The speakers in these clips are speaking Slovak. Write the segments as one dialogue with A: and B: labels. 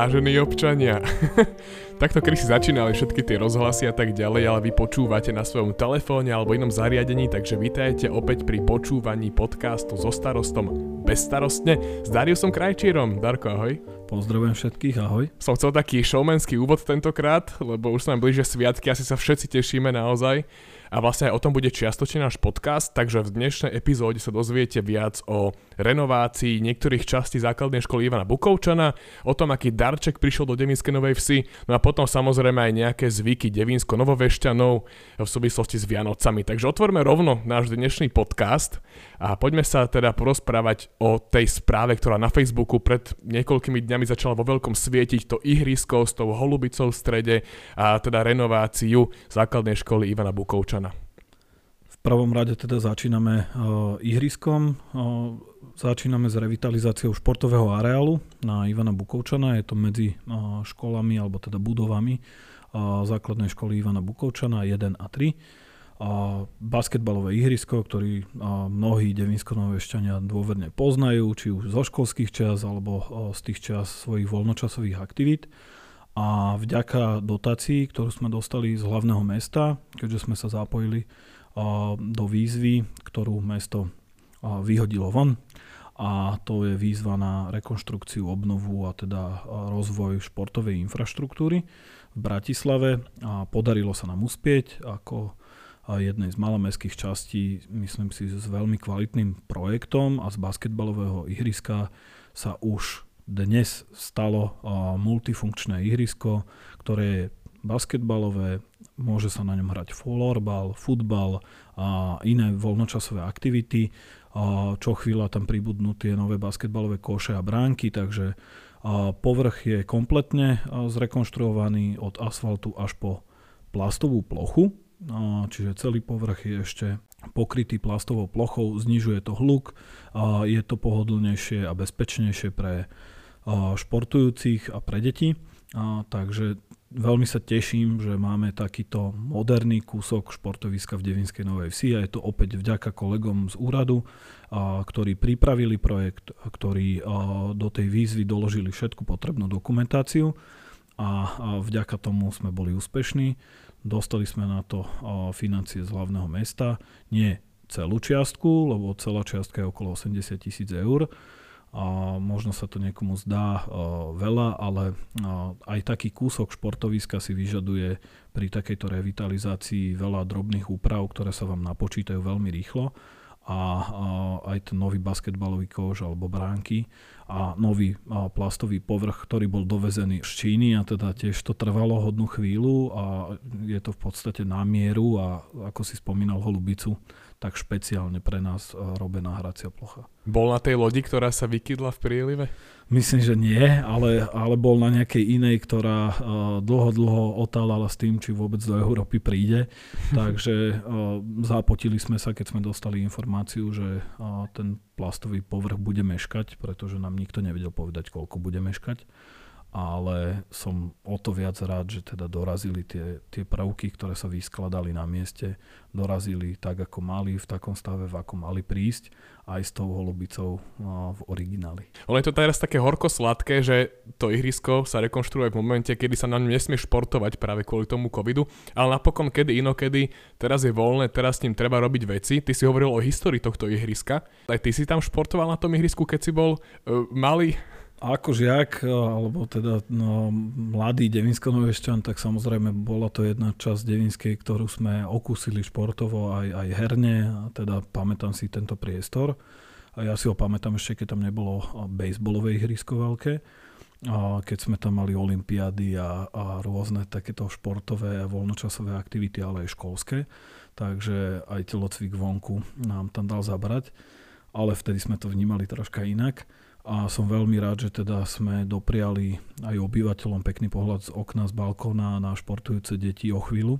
A: Vážení občania, takto kedy si začínali všetky tie rozhlasy a tak ďalej, ale vy počúvate na svojom telefóne alebo inom zariadení, takže vítajte opäť pri počúvaní podcastu so starostom bezstarostne s Dariusom Krajčírom. Darko, ahoj.
B: Pozdravujem všetkých, ahoj.
A: Som chcel taký showmanský úvod tentokrát, lebo už sa nám blíže sviatky, asi sa všetci tešíme naozaj a vlastne aj o tom bude čiastočne náš podcast, takže v dnešnej epizóde sa dozviete viac o renovácii niektorých častí základnej školy Ivana Bukovčana, o tom, aký darček prišiel do Devinskej Novej Vsi, no a potom samozrejme aj nejaké zvyky Devinsko-Novovešťanov v súvislosti s Vianocami. Takže otvorme rovno náš dnešný podcast a poďme sa teda porozprávať o tej správe, ktorá na Facebooku pred niekoľkými dňami začala vo veľkom svietiť to ihrisko s tou holubicou v strede a teda renováciu základnej školy Ivana Bukovčana
B: prvom rade teda začíname uh, ihriskom. Uh, začíname s revitalizáciou športového areálu na Ivana Bukovčana. Je to medzi uh, školami, alebo teda budovami základnej školy Ivana Bukovčana 1 a 3. A basketbalové ihrisko, ktorý mnohí devinsko-novešťania dôverne poznajú, či už zo školských čas alebo z tých čas svojich voľnočasových aktivít. A vďaka dotácii, ktorú sme dostali z hlavného mesta, keďže sme sa zapojili do výzvy, ktorú mesto vyhodilo von. A to je výzva na rekonštrukciu, obnovu a teda rozvoj športovej infraštruktúry v Bratislave. A podarilo sa nám uspieť ako jednej z malomestských častí, myslím si, s veľmi kvalitným projektom a z basketbalového ihriska sa už dnes stalo multifunkčné ihrisko, ktoré je basketbalové, môže sa na ňom hrať florbal, futbal a iné voľnočasové aktivity. A čo chvíľa tam pribudnú tie nové basketbalové koše a bránky, takže a povrch je kompletne zrekonštruovaný od asfaltu až po plastovú plochu, a čiže celý povrch je ešte pokrytý plastovou plochou, znižuje to hluk, a je to pohodlnejšie a bezpečnejšie pre športujúcich a pre deti. A, takže veľmi sa teším, že máme takýto moderný kúsok športoviska v Devinskej Novej Vsi a je to opäť vďaka kolegom z úradu, a, ktorí pripravili projekt, a, ktorí a, do tej výzvy doložili všetku potrebnú dokumentáciu. A, a vďaka tomu sme boli úspešní. Dostali sme na to a, financie z hlavného mesta, nie celú čiastku, lebo celá čiastka je okolo 80 tisíc eur, a možno sa to niekomu zdá veľa, ale aj taký kúsok športoviska si vyžaduje pri takejto revitalizácii veľa drobných úprav, ktoré sa vám napočítajú veľmi rýchlo. A aj ten nový basketbalový koš alebo bránky a nový plastový povrch, ktorý bol dovezený z Číny a teda tiež to trvalo hodnú chvíľu a je to v podstate na mieru a ako si spomínal holubicu, tak špeciálne pre nás eh, robená hracia plocha.
A: Bol na tej lodi, ktorá sa vykydla v prílive?
B: Myslím, že nie, ale, ale bol na nejakej inej, ktorá uh, dlho, dlho otálala s tým, či vôbec do Európy príde. Takže uh, zapotili sme sa, keď sme dostali informáciu, že ten plastový povrch bude meškať, pretože nám nikto nevedel povedať, koľko bude meškať ale som o to viac rád, že teda dorazili tie, tie prvky, ktoré sa vyskladali na mieste, dorazili tak, ako mali, v takom stave, v ako mali prísť, aj s tou holubicou no, v origináli.
A: Ono je to teraz také horko-sladké, že to ihrisko sa rekonštruuje v momente, kedy sa na ňom nesmie športovať práve kvôli tomu covidu, ale napokon kedy inokedy, teraz je voľné, teraz s ním treba robiť veci. Ty si hovoril o histórii tohto ihriska. Aj ty si tam športoval na tom ihrisku, keď si bol uh, malý?
B: Ako žiak, alebo teda no, mladý devinsko novešťan, tak samozrejme bola to jedna časť Devinskej, ktorú sme okúsili športovo aj, aj herne, a teda pamätám si tento priestor. A ja si ho pamätám ešte, keď tam nebolo bejsbolové ihrisko veľké, a keď sme tam mali olympiády a, a rôzne takéto športové a voľnočasové aktivity, ale aj školské. Takže aj telocvik vonku nám tam dal zabrať, ale vtedy sme to vnímali troška inak a som veľmi rád, že teda sme dopriali aj obyvateľom pekný pohľad z okna, z balkóna na športujúce deti o chvíľu,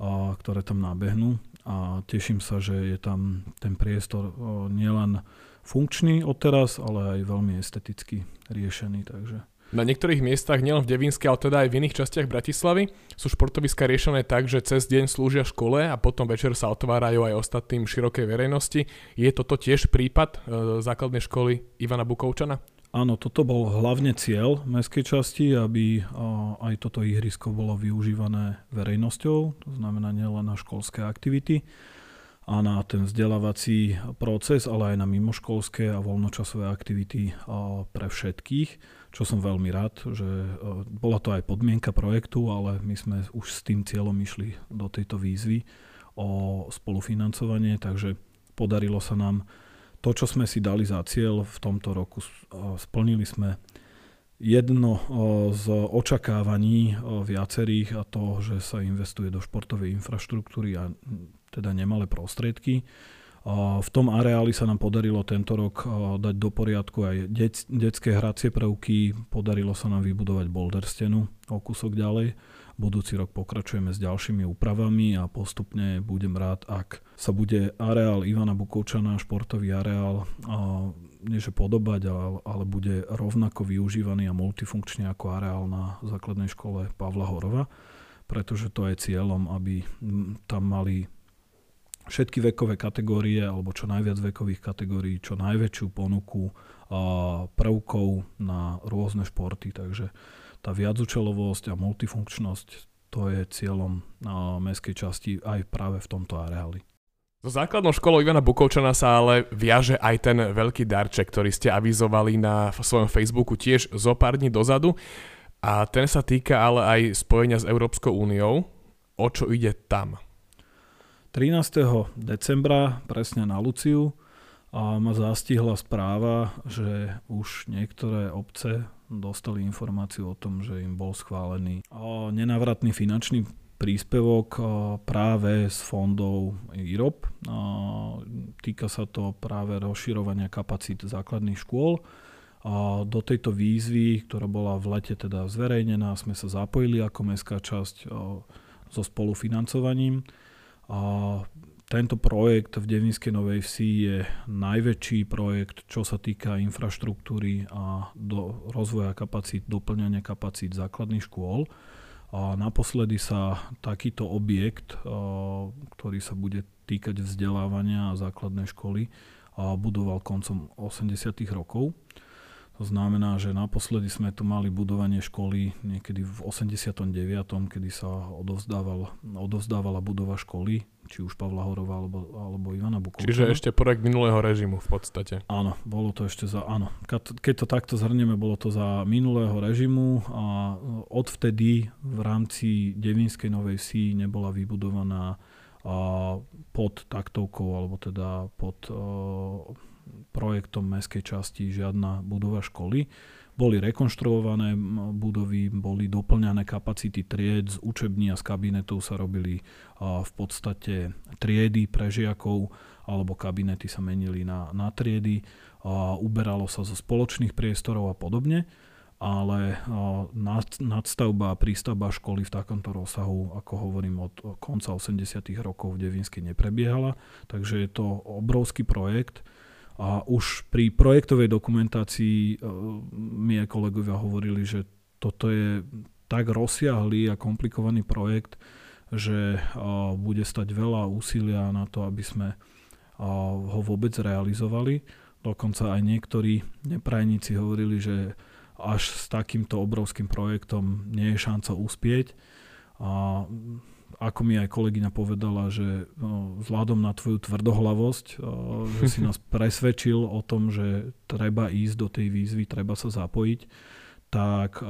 B: a, ktoré tam nabehnú a teším sa, že je tam ten priestor nielen funkčný odteraz, ale aj veľmi esteticky riešený, takže
A: na niektorých miestach, nielen v Devinske, ale teda aj v iných častiach Bratislavy, sú športoviska riešené tak, že cez deň slúžia škole a potom večer sa otvárajú aj ostatným širokej verejnosti. Je toto tiež prípad e, základnej školy Ivana Bukovčana?
B: Áno, toto bol hlavne cieľ mestskej časti, aby aj toto ihrisko bolo využívané verejnosťou, to znamená nielen na školské aktivity a na ten vzdelávací proces, ale aj na mimoškolské a voľnočasové aktivity pre všetkých, čo som veľmi rád, že bola to aj podmienka projektu, ale my sme už s tým cieľom išli do tejto výzvy o spolufinancovanie, takže podarilo sa nám to, čo sme si dali za cieľ v tomto roku, splnili sme jedno z očakávaní viacerých a to, že sa investuje do športovej infraštruktúry a teda nemalé prostriedky. V tom areáli sa nám podarilo tento rok dať do poriadku aj detské hracie prvky, podarilo sa nám vybudovať boulder stenu o kúsok ďalej. Budúci rok pokračujeme s ďalšími úpravami a postupne budem rád, ak sa bude areál Ivana Bukovčana, športový areál, a, nie že podobať, ale, ale bude rovnako využívaný a multifunkčný ako areál na základnej škole Pavla Horova, pretože to je cieľom, aby tam mali všetky vekové kategórie alebo čo najviac vekových kategórií, čo najväčšiu ponuku prvkov na rôzne športy. Takže tá viacúčelovosť a multifunkčnosť, to je cieľom mestskej časti aj práve v tomto areáli.
A: So základnou školou Ivana Bukovčana sa ale viaže aj ten veľký darček, ktorý ste avizovali na svojom Facebooku tiež zo pár dní dozadu. A ten sa týka ale aj spojenia s Európskou úniou. O čo ide tam?
B: 13. decembra, presne na Luciu, a ma zastihla správa, že už niektoré obce dostali informáciu o tom, že im bol schválený nenávratný finančný príspevok práve z fondov IROP. Týka sa to práve rozširovania kapacít základných škôl. Do tejto výzvy, ktorá bola v lete teda zverejnená, sme sa zapojili ako mestská časť so spolufinancovaním. Tento projekt v Devinskej Novej Vsi je najväčší projekt, čo sa týka infraštruktúry a do rozvoja kapacít, doplňania kapacít základných škôl. A naposledy sa takýto objekt, ktorý sa bude týkať vzdelávania a základnej školy, budoval koncom 80. rokov. To znamená, že naposledy sme tu mali budovanie školy niekedy v 89., kedy sa odovzdávala, odovzdávala budova školy či už Pavla Horova alebo, alebo Ivana Bukovčana.
A: Čiže ešte projekt minulého režimu v podstate.
B: Áno, bolo to ešte za, áno. Keď to takto zhrnieme, bolo to za minulého režimu a odvtedy v rámci Devinskej Novej Vsi nebola vybudovaná pod taktovkou alebo teda pod projektom mestskej časti žiadna budova školy. Boli rekonštruované budovy, boli doplňané kapacity tried, z učební a z kabinetov sa robili v podstate triedy pre žiakov, alebo kabinety sa menili na, na triedy, uberalo sa zo spoločných priestorov a podobne ale nad, nadstavba a prístavba školy v takomto rozsahu, ako hovorím, od konca 80. rokov v Devinskej neprebiehala. Takže je to obrovský projekt, a už pri projektovej dokumentácii e, mi aj kolegovia hovorili, že toto je tak rozsiahlý a komplikovaný projekt, že e, bude stať veľa úsilia na to, aby sme e, ho vôbec realizovali. Dokonca aj niektorí neprajníci hovorili, že až s takýmto obrovským projektom nie je šanca uspieť. A ako mi aj kolegyňa povedala, že no, vzhľadom na tvoju tvrdohlavosť, že si nás presvedčil o tom, že treba ísť do tej výzvy, treba sa zapojiť, tak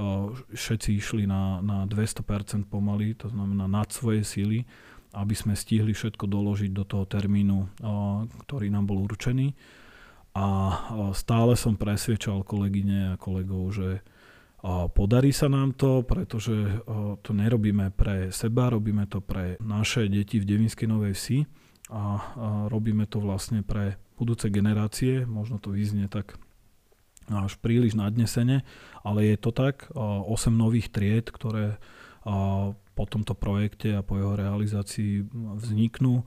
B: všetci išli na, na 200% pomaly, to znamená nad svoje síly, aby sme stihli všetko doložiť do toho termínu, ktorý nám bol určený. A stále som presvedčal kolegyne a kolegov, že Podarí sa nám to, pretože to nerobíme pre seba, robíme to pre naše deti v Devinskej Novej Vsi a robíme to vlastne pre budúce generácie. Možno to vyznie tak až príliš nadnesene, ale je to tak. 8 nových tried, ktoré po tomto projekte a po jeho realizácii vzniknú,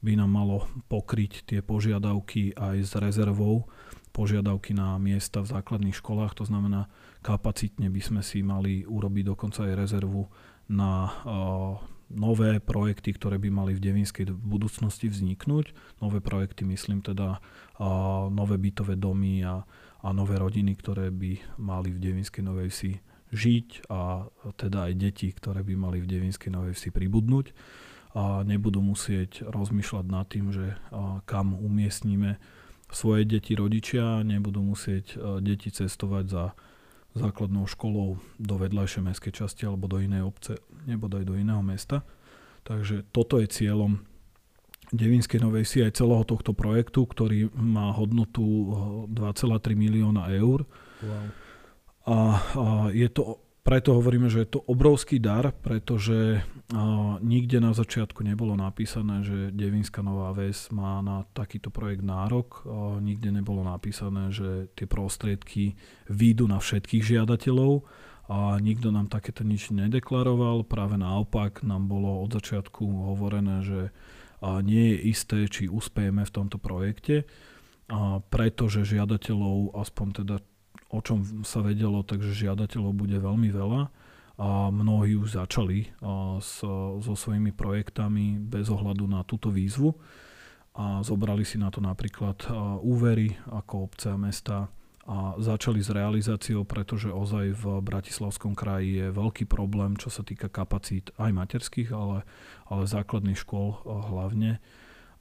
B: by nám malo pokryť tie požiadavky aj s rezervou požiadavky na miesta v základných školách. To znamená, kapacitne by sme si mali urobiť dokonca aj rezervu na nové projekty, ktoré by mali v Devinskej budúcnosti vzniknúť. Nové projekty, myslím teda nové bytové domy a, a nové rodiny, ktoré by mali v Devinskej Novej Vsi žiť a teda aj deti, ktoré by mali v Devinskej Novej Vsi pribudnúť a nebudú musieť rozmýšľať nad tým, že kam umiestníme svoje deti rodičia, nebudú musieť deti cestovať za základnou školou do vedľajšej mestskej časti alebo do inej obce, nebodaj do iného mesta. Takže toto je cieľom Devinskej Novej Si aj celého tohto projektu, ktorý má hodnotu 2,3 eh, milióna eur. Wow. A, a je to preto hovoríme, že je to obrovský dar, pretože nikde na začiatku nebolo napísané, že Devinská Nová Ves má na takýto projekt nárok. Nikde nebolo napísané, že tie prostriedky výjdu na všetkých žiadateľov a nikto nám takéto nič nedeklaroval. Práve naopak nám bolo od začiatku hovorené, že nie je isté, či uspejeme v tomto projekte, pretože žiadateľov, aspoň teda o čom sa vedelo, takže žiadateľov bude veľmi veľa. A mnohí už začali s, so svojimi projektami bez ohľadu na túto výzvu. A zobrali si na to napríklad úvery ako obce a mesta a začali s realizáciou, pretože ozaj v Bratislavskom kraji je veľký problém, čo sa týka kapacít aj materských, ale, ale základných škôl hlavne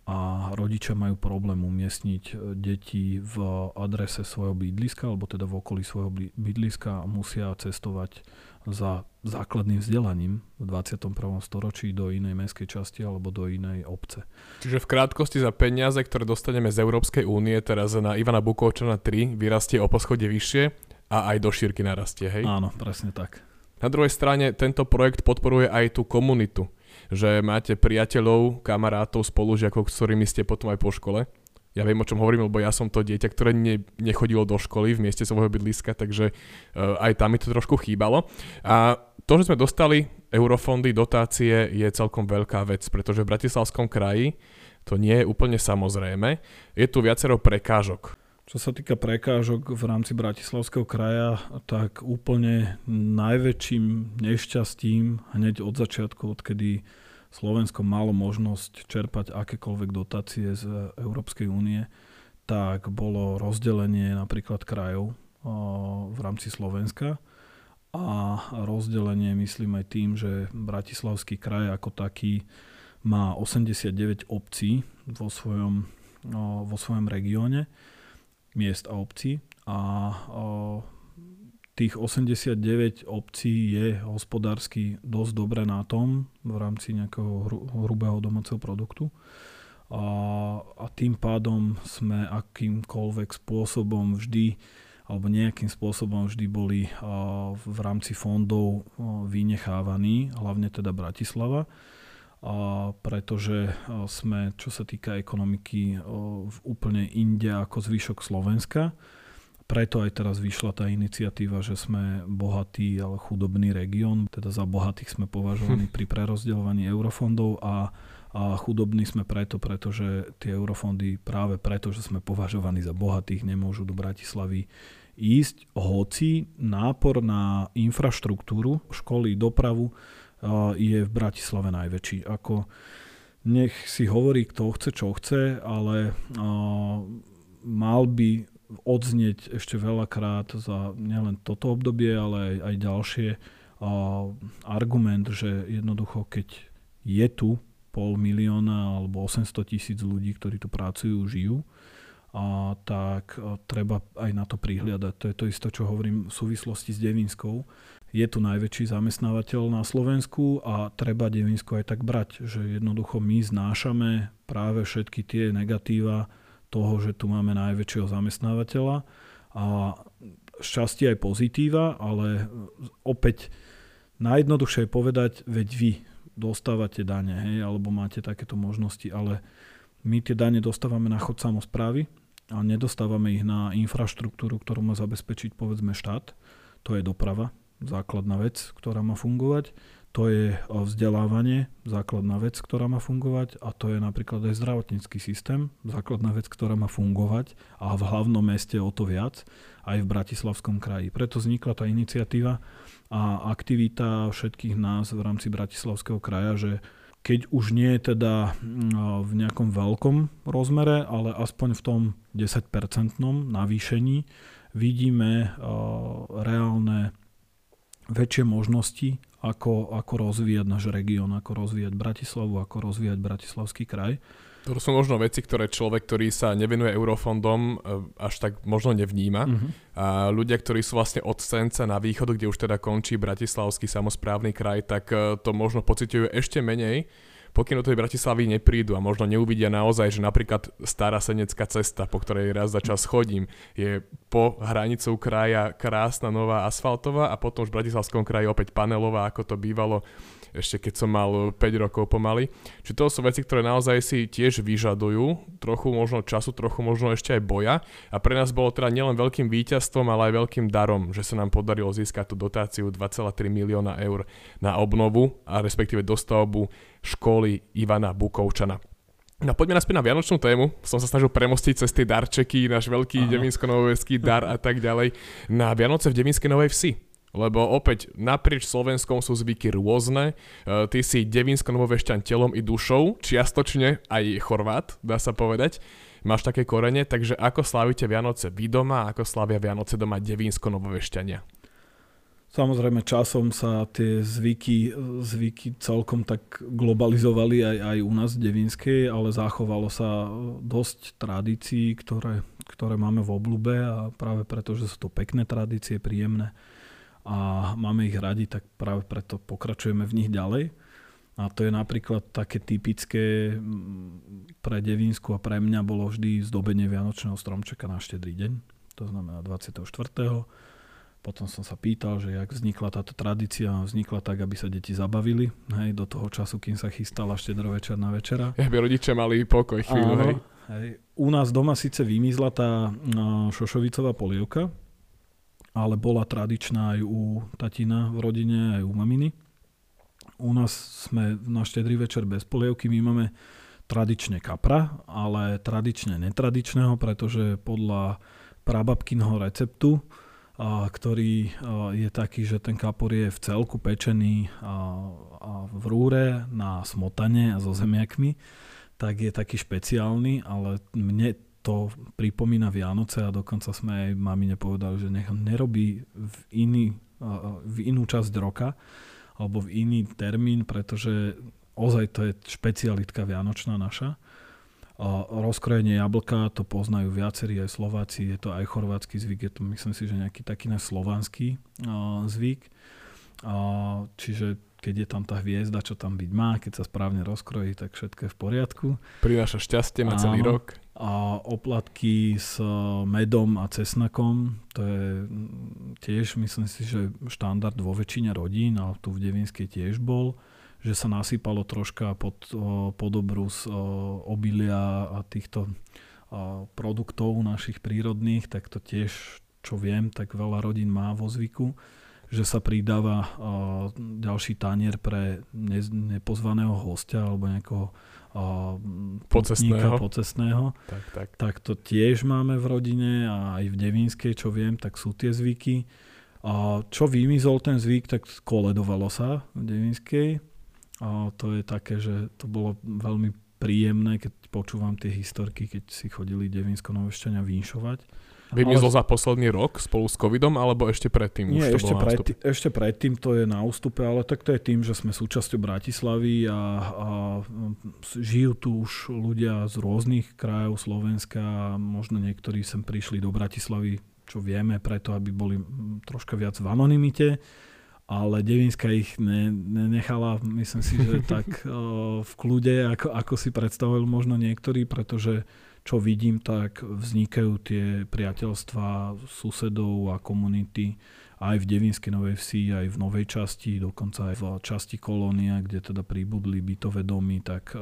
B: a rodičia majú problém umiestniť e, deti v adrese svojho bydliska, alebo teda v okolí svojho bydliska a musia cestovať za základným vzdelaním v 21. storočí do inej mestskej časti alebo do inej obce.
A: Čiže v krátkosti za peniaze, ktoré dostaneme z Európskej únie, teraz na Ivana Bukovčana 3 vyrastie o poschodie vyššie a aj do šírky narastie, hej?
B: Áno, presne tak.
A: Na druhej strane tento projekt podporuje aj tú komunitu že máte priateľov, kamarátov, spolužiakov, s ktorými ste potom aj po škole. Ja viem, o čom hovorím, lebo ja som to dieťa, ktoré ne, nechodilo do školy v mieste svojho bydliska, takže uh, aj tam mi to trošku chýbalo. A to, že sme dostali eurofondy, dotácie, je celkom veľká vec, pretože v Bratislavskom kraji to nie je úplne samozrejme. Je tu viacero prekážok.
B: Čo sa týka prekážok v rámci Bratislavského kraja, tak úplne najväčším nešťastím hneď od začiatku, odkedy Slovensko malo možnosť čerpať akékoľvek dotácie z Európskej únie, tak bolo rozdelenie napríklad krajov v rámci Slovenska a rozdelenie myslím aj tým, že Bratislavský kraj ako taký má 89 obcí vo svojom, vo svojom regióne miest a obcí a tých 89 obcí je hospodársky dosť dobre na tom v rámci nejakého hrubého domáceho produktu. A, a tým pádom sme akýmkoľvek spôsobom vždy alebo nejakým spôsobom vždy boli v rámci fondov vynechávaní, hlavne teda Bratislava pretože sme, čo sa týka ekonomiky, v úplne inde ako zvyšok Slovenska. Preto aj teraz vyšla tá iniciatíva, že sme bohatý, ale chudobný región. Teda za bohatých sme považovaní hm. pri prerozdeľovaní eurofondov a, a chudobní sme preto, pretože tie eurofondy práve preto, že sme považovaní za bohatých, nemôžu do Bratislavy ísť, hoci nápor na infraštruktúru, školy, dopravu je v Bratislave najväčší. Ako nech si hovorí, kto chce, čo chce, ale mal by odznieť ešte veľakrát za nielen toto obdobie, ale aj, aj ďalšie argument, že jednoducho keď je tu pol milióna alebo 800 tisíc ľudí, ktorí tu pracujú, žijú, a, tak treba aj na to prihliadať. To je to isté, čo hovorím v súvislosti s Devinskou je tu najväčší zamestnávateľ na Slovensku a treba Devinsko aj tak brať, že jednoducho my znášame práve všetky tie negatíva toho, že tu máme najväčšieho zamestnávateľa. A šťastie aj pozitíva, ale opäť najjednoduchšie je povedať, veď vy dostávate dane, hej, alebo máte takéto možnosti, ale my tie dane dostávame na chod samozprávy a nedostávame ich na infraštruktúru, ktorú má zabezpečiť povedzme štát, to je doprava, základná vec, ktorá má fungovať. to je vzdelávanie, základná vec, ktorá má fungovať a to je napríklad aj zdravotnícky systém, základná vec, ktorá má fungovať a v hlavnom meste o to viac, aj v Bratislavskom kraji. Preto vznikla tá iniciatíva a aktivita všetkých nás v rámci Bratislavského kraja, že keď už nie je teda v nejakom veľkom rozmere, ale aspoň v tom 10-percentnom navýšení, vidíme reálne väčšie možnosti ako, ako rozvíjať náš región, ako rozvíjať Bratislavu, ako rozvíjať Bratislavský kraj.
A: To sú možno veci, ktoré človek, ktorý sa nevenuje eurofondom, e, až tak možno nevníma. Uh-huh. A ľudia, ktorí sú vlastne od Senca na východu, kde už teda končí Bratislavský samozprávny kraj, tak e, to možno pociťujú ešte menej pokým do tej Bratislavy neprídu a možno neuvidia naozaj, že napríklad stará senecká cesta, po ktorej raz za čas chodím, je po hranicou kraja krásna nová asfaltová a potom už v Bratislavskom kraji opäť panelová, ako to bývalo ešte keď som mal 5 rokov pomaly. Čiže to sú veci, ktoré naozaj si tiež vyžadujú, trochu možno času, trochu možno ešte aj boja. A pre nás bolo teda nielen veľkým víťazstvom, ale aj veľkým darom, že sa nám podarilo získať tú dotáciu 2,3 milióna eur na obnovu a respektíve dostavbu školy Ivana Bukovčana. No poďme naspäť na Vianočnú tému. Som sa snažil premostiť cez tie darčeky, náš veľký devinsko-novoveský dar a tak ďalej. Na Vianoce v Devinskej Novej Vsi. Lebo opäť naprieč Slovenskom sú zvyky rôzne. E, ty si devinsko-novovešťan telom i dušou, čiastočne aj Chorvát, dá sa povedať. Máš také korene, takže ako slávite Vianoce vy doma, ako slávia Vianoce doma devinsko-novovešťania?
B: Samozrejme časom sa tie zvyky, zvyky celkom tak globalizovali aj, aj u nás v Devinskej, ale zachovalo sa dosť tradícií, ktoré, ktoré máme v oblúbe a práve preto, že sú to pekné tradície, príjemné a máme ich radi, tak práve preto pokračujeme v nich ďalej. A to je napríklad také typické pre Devinsku a pre mňa bolo vždy zdobenie Vianočného stromčeka na štedrý deň, to znamená 24 potom som sa pýtal, že jak vznikla táto tradícia, vznikla tak, aby sa deti zabavili, hej, do toho času, kým sa chystala štedrovečerná večera.
A: Aby rodičia mali pokoj chvíľu, hej.
B: hej. U nás doma síce vymizla tá no, šošovicová polievka, ale bola tradičná aj u tatina v rodine, aj u maminy. U nás sme na štedrý večer bez polievky, my máme tradične kapra, ale tradične netradičného, pretože podľa prababkinho receptu ktorý je taký, že ten kapor je v celku pečený v rúre na smotane a so zemiakmi, tak je taký špeciálny, ale mne to pripomína Vianoce a dokonca sme aj mamine povedali, že nech nerobí v, iný, v inú časť roka alebo v iný termín, pretože ozaj to je špecialitka Vianočná naša rozkrojenie jablka, to poznajú viacerí aj Slováci, je to aj chorvátsky zvyk, je to myslím si, že nejaký taký náš slovanský zvyk. Čiže keď je tam tá hviezda, čo tam byť má, keď sa správne rozkrojí, tak všetko je v poriadku.
A: Prináša šťastie na celý rok.
B: A oplatky s medom a cesnakom, to je tiež, myslím si, že štandard vo väčšine rodín, ale tu v Devinskej tiež bol že sa nasypalo troška pod, pod obrus obilia a týchto produktov našich prírodných, tak to tiež, čo viem, tak veľa rodín má vo zvyku, že sa pridáva ďalší tanier pre nepozvaného hostia alebo nejakého
A: pocestného.
B: pocestného. Tak, tak. tak to tiež máme v rodine a aj v Devínskej, čo viem, tak sú tie zvyky. A čo vymizol ten zvyk, tak koledovalo sa v Devínskej a to je také, že to bolo veľmi príjemné, keď počúvam tie historky, keď si chodili Devinsko novešťania vinšovať.
A: Vymizlo za posledný rok spolu s covidom, alebo ešte predtým?
B: Nie,
A: už
B: to ešte, predtým, ešte predtým to je na ústupe, ale tak to je tým, že sme súčasťou Bratislavy a, a žijú tu už ľudia z rôznych krajov Slovenska možno niektorí sem prišli do Bratislavy, čo vieme, preto aby boli troška viac v anonimite ale Devinska ich ne, nenechala, myslím si, že tak v kľude, ako, ako si predstavil možno niektorí, pretože čo vidím, tak vznikajú tie priateľstva susedov a komunity aj v Devinskej Novej Vsi, aj v novej časti, dokonca aj v časti kolónia, kde teda pribudli bytové domy, tak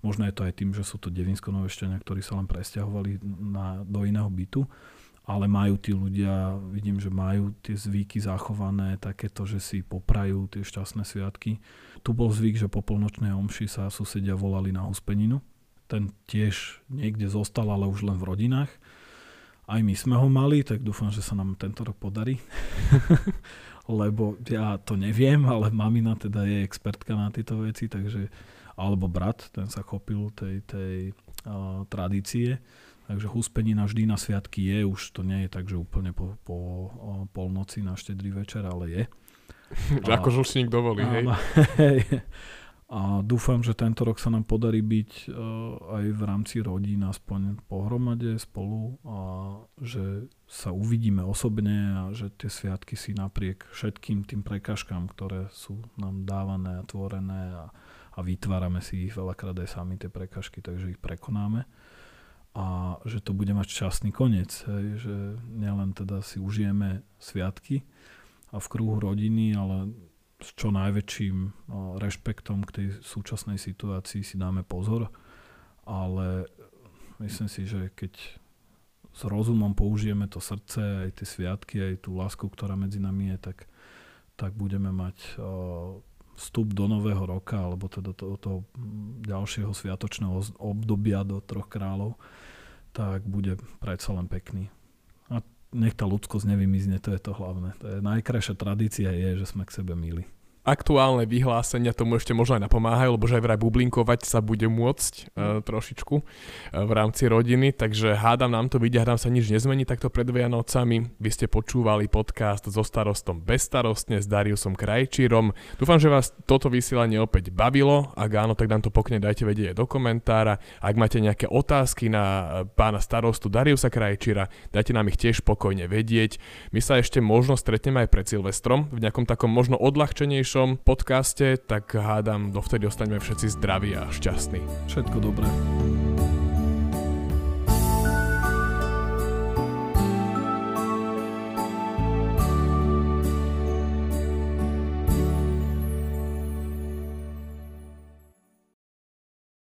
B: možno je to aj tým, že sú to Devinsko-Novešťania, ktorí sa len presťahovali na, do iného bytu ale majú tí ľudia, vidím, že majú tie zvyky zachované, takéto, že si poprajú tie šťastné sviatky. Tu bol zvyk, že po polnočnej omši sa susedia volali na huspeninu. Ten tiež niekde zostal, ale už len v rodinách. Aj my sme ho mali, tak dúfam, že sa nám tento rok podarí. Lebo ja to neviem, ale mamina teda je expertka na tieto veci, takže alebo brat, ten sa chopil tej, tej uh, tradície Takže huspenina vždy na sviatky je, už to nie je tak, že úplne po, po polnoci na štedrý večer, ale je.
A: A, ako žlčník dovolí, hej.
B: hej. A dúfam, že tento rok sa nám podarí byť uh, aj v rámci rodín aspoň pohromade spolu a že sa uvidíme osobne a že tie sviatky si napriek všetkým tým prekažkám, ktoré sú nám dávané a tvorené a, a vytvárame si ich veľakrát aj sami tie prekažky, takže ich prekonáme a že to bude mať šťastný koniec, hej, že nielen teda si užijeme sviatky a v kruhu rodiny, ale s čo najväčším rešpektom k tej súčasnej situácii si dáme pozor, ale myslím si, že keď s rozumom použijeme to srdce, aj tie sviatky, aj tú lásku, ktorá medzi nami je, tak, tak budeme mať uh, vstup do nového roka, alebo teda do toho ďalšieho sviatočného obdobia do troch kráľov, tak bude predsa len pekný. A nech tá ľudskosť nevymizne, to je to hlavné. To je najkrajšia tradícia je, že sme k sebe milí
A: aktuálne vyhlásenia tomu ešte možno aj napomáhajú, lebo že aj vraj bublinkovať sa bude môcť uh, trošičku uh, v rámci rodiny, takže hádam nám to vidia, hádam sa nič nezmení takto pred Vianocami. Vy ste počúvali podcast so starostom bezstarostne s Dariusom Krajčírom. Dúfam, že vás toto vysielanie opäť bavilo. Ak áno, tak nám to pokne dajte vedieť aj do komentára. Ak máte nejaké otázky na e, pána starostu Dariusa Krajčíra, dajte nám ich tiež spokojne vedieť. My sa ešte možno stretneme aj pred Silvestrom v nejakom takom možno odľahčenejšom ďalšom podcaste, tak hádam, dovtedy ostaňme všetci zdraví a šťastní.
B: Všetko dobré.